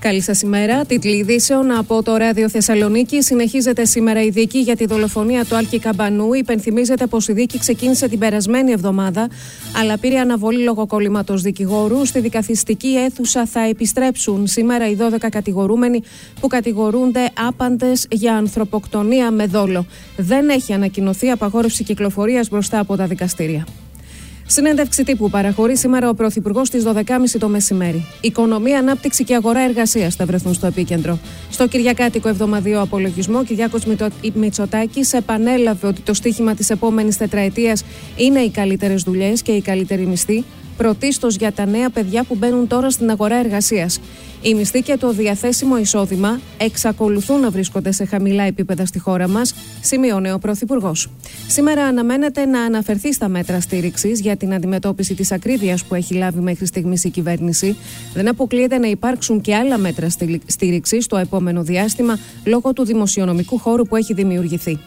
Καλή σας ημέρα. Τίτλοι ειδήσεων από το Ράδιο Θεσσαλονίκη. Συνεχίζεται σήμερα η δίκη για τη δολοφονία του Άλκη Καμπανού. Υπενθυμίζεται πως η δίκη ξεκίνησε την περασμένη εβδομάδα, αλλά πήρε αναβολή λόγω κολλήματο δικηγόρου. Στη δικαθιστική αίθουσα θα επιστρέψουν σήμερα οι 12 κατηγορούμενοι που κατηγορούνται άπαντες για ανθρωποκτονία με δόλο. Δεν έχει ανακοινωθεί απαγόρευση κυκλοφορίας μπροστά από τα δικαστήρια. Συνέντευξη τύπου παραχωρεί σήμερα ο Πρωθυπουργός στις 12.30 το μεσημέρι. Οικονομία, ανάπτυξη και αγορά εργασίας θα βρεθούν στο επίκεντρο. Στο Κυριακάτικο εβδομαδιαίο απολογισμό, ο Κυριάκος Μητσοτάκης επανέλαβε ότι το στίχημα της επόμενης τετραετίας είναι οι καλύτερες δουλειές και οι καλύτεροι μισθοί, πρωτίστως για τα νέα παιδιά που μπαίνουν τώρα στην αγορά εργασίας. Οι μισθοί και το διαθέσιμο εισόδημα εξακολουθούν να βρίσκονται σε χαμηλά επίπεδα στη χώρα μας, σημειώνει ο Πρωθυπουργός. Σήμερα αναμένεται να αναφερθεί στα μέτρα στήριξης για την αντιμετώπιση της ακρίβειας που έχει λάβει μέχρι στιγμής η κυβέρνηση. Δεν αποκλείεται να υπάρξουν και άλλα μέτρα στήριξης στο επόμενο διάστημα λόγω του δημοσιονομικού χώρου που έχει δημιουργηθεί.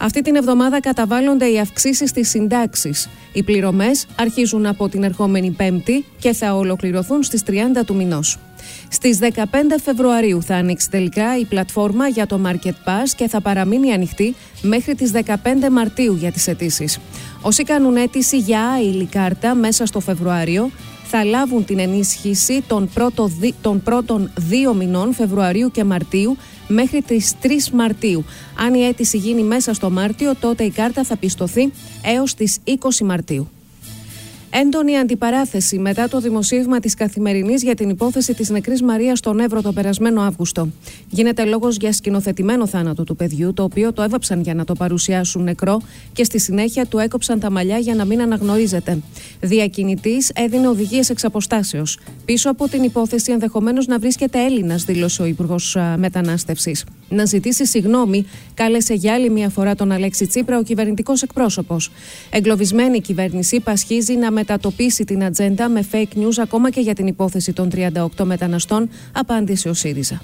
Αυτή την εβδομάδα καταβάλλονται οι αυξήσεις στι συντάξεις. Οι πληρωμές αρχίζουν από την ερχόμενη Πέμπτη και θα ολοκληρωθούν στις 30 του μηνός. Στις 15 Φεβρουαρίου θα ανοίξει τελικά η πλατφόρμα για το Market Pass και θα παραμείνει ανοιχτή μέχρι τις 15 Μαρτίου για τις αιτήσεις. Όσοι κάνουν αίτηση για άειλη κάρτα μέσα στο Φεβρουάριο θα λάβουν την ενίσχυση των, πρώτο, των πρώτων δύο μηνών Φεβρουαρίου και Μαρτίου μέχρι τις 3 Μαρτίου. Αν η αίτηση γίνει μέσα στο Μάρτιο, τότε η κάρτα θα πιστωθεί έως τις 20 Μαρτίου. Έντονη αντιπαράθεση μετά το δημοσίευμα της Καθημερινής για την υπόθεση της νεκρής Μαρίας στον Εύρο το περασμένο Αύγουστο. Γίνεται λόγος για σκηνοθετημένο θάνατο του παιδιού, το οποίο το έβαψαν για να το παρουσιάσουν νεκρό και στη συνέχεια του έκοψαν τα μαλλιά για να μην αναγνωρίζεται. Διακινητής έδινε οδηγίες εξ αποστάσεως. Πίσω από την υπόθεση ενδεχομένως να βρίσκεται Έλληνας, δήλωσε ο Υπουργός Μετανάστευσης. Να ζητήσει συγγνώμη, κάλεσε για άλλη μια φορά τον Αλέξη Τσίπρα ο κυβερνητικός εκπρόσωπος. Εγκλωβισμένη κυβέρνηση πασχίζει να μετατοπίσει την ατζέντα με fake news ακόμα και για την υπόθεση των 38 μεταναστών, απάντησε ο ΣΥΡΙΖΑ.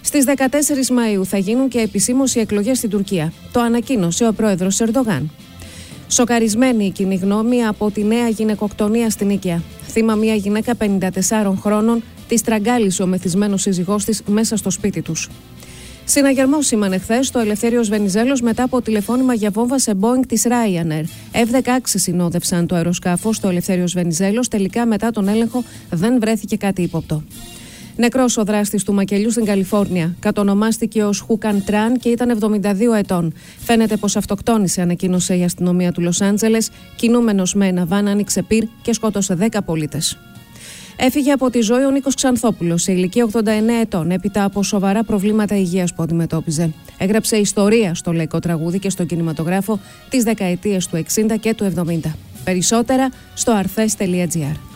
Στις 14 Μαου θα γίνουν και επισήμως οι εκλογές στην Τουρκία. Το ανακοίνωσε ο πρόεδρος Ερντογάν. Σοκαρισμένη η κοινή γνώμη από τη νέα γυναικοκτονία στην Οίκαια. Θύμα μια γυναίκα 54 χρόνων τη τραγκάλισε ο μεθυσμένος σύζυγός της μέσα στο σπίτι τους. Συναγερμός σήμανε χθες το Ελευθέριος Βενιζέλος μετά από τηλεφώνημα για βόμβα σε Boeing της Ryanair. F-16 συνόδευσαν το αεροσκάφος στο Ελευθέριος Βενιζέλος. Τελικά, μετά τον έλεγχο, δεν βρέθηκε κάτι ύποπτο. Νεκρός ο δράστης του μακελιού στην Καλιφόρνια. Κατονομάστηκε ως Χούκαν Τραν και ήταν 72 ετών. Φαίνεται πως αυτοκτόνησε, ανακοίνωσε η αστυνομία του Λος Άντζελες. Κινούμενος με ένα βάν άνοιξε πυρ και σκότωσε 10 πολίτες. Έφυγε από τη ζωή ο Νίκος Ξανθόπουλος σε ηλικία 89 ετών, έπειτα από σοβαρά προβλήματα υγείας που αντιμετώπιζε. Έγραψε ιστορία στο λαϊκό τραγούδι και στον κινηματογράφο τι δεκαετίε του 60 και του 70. Περισσότερα στο αρθές.gr.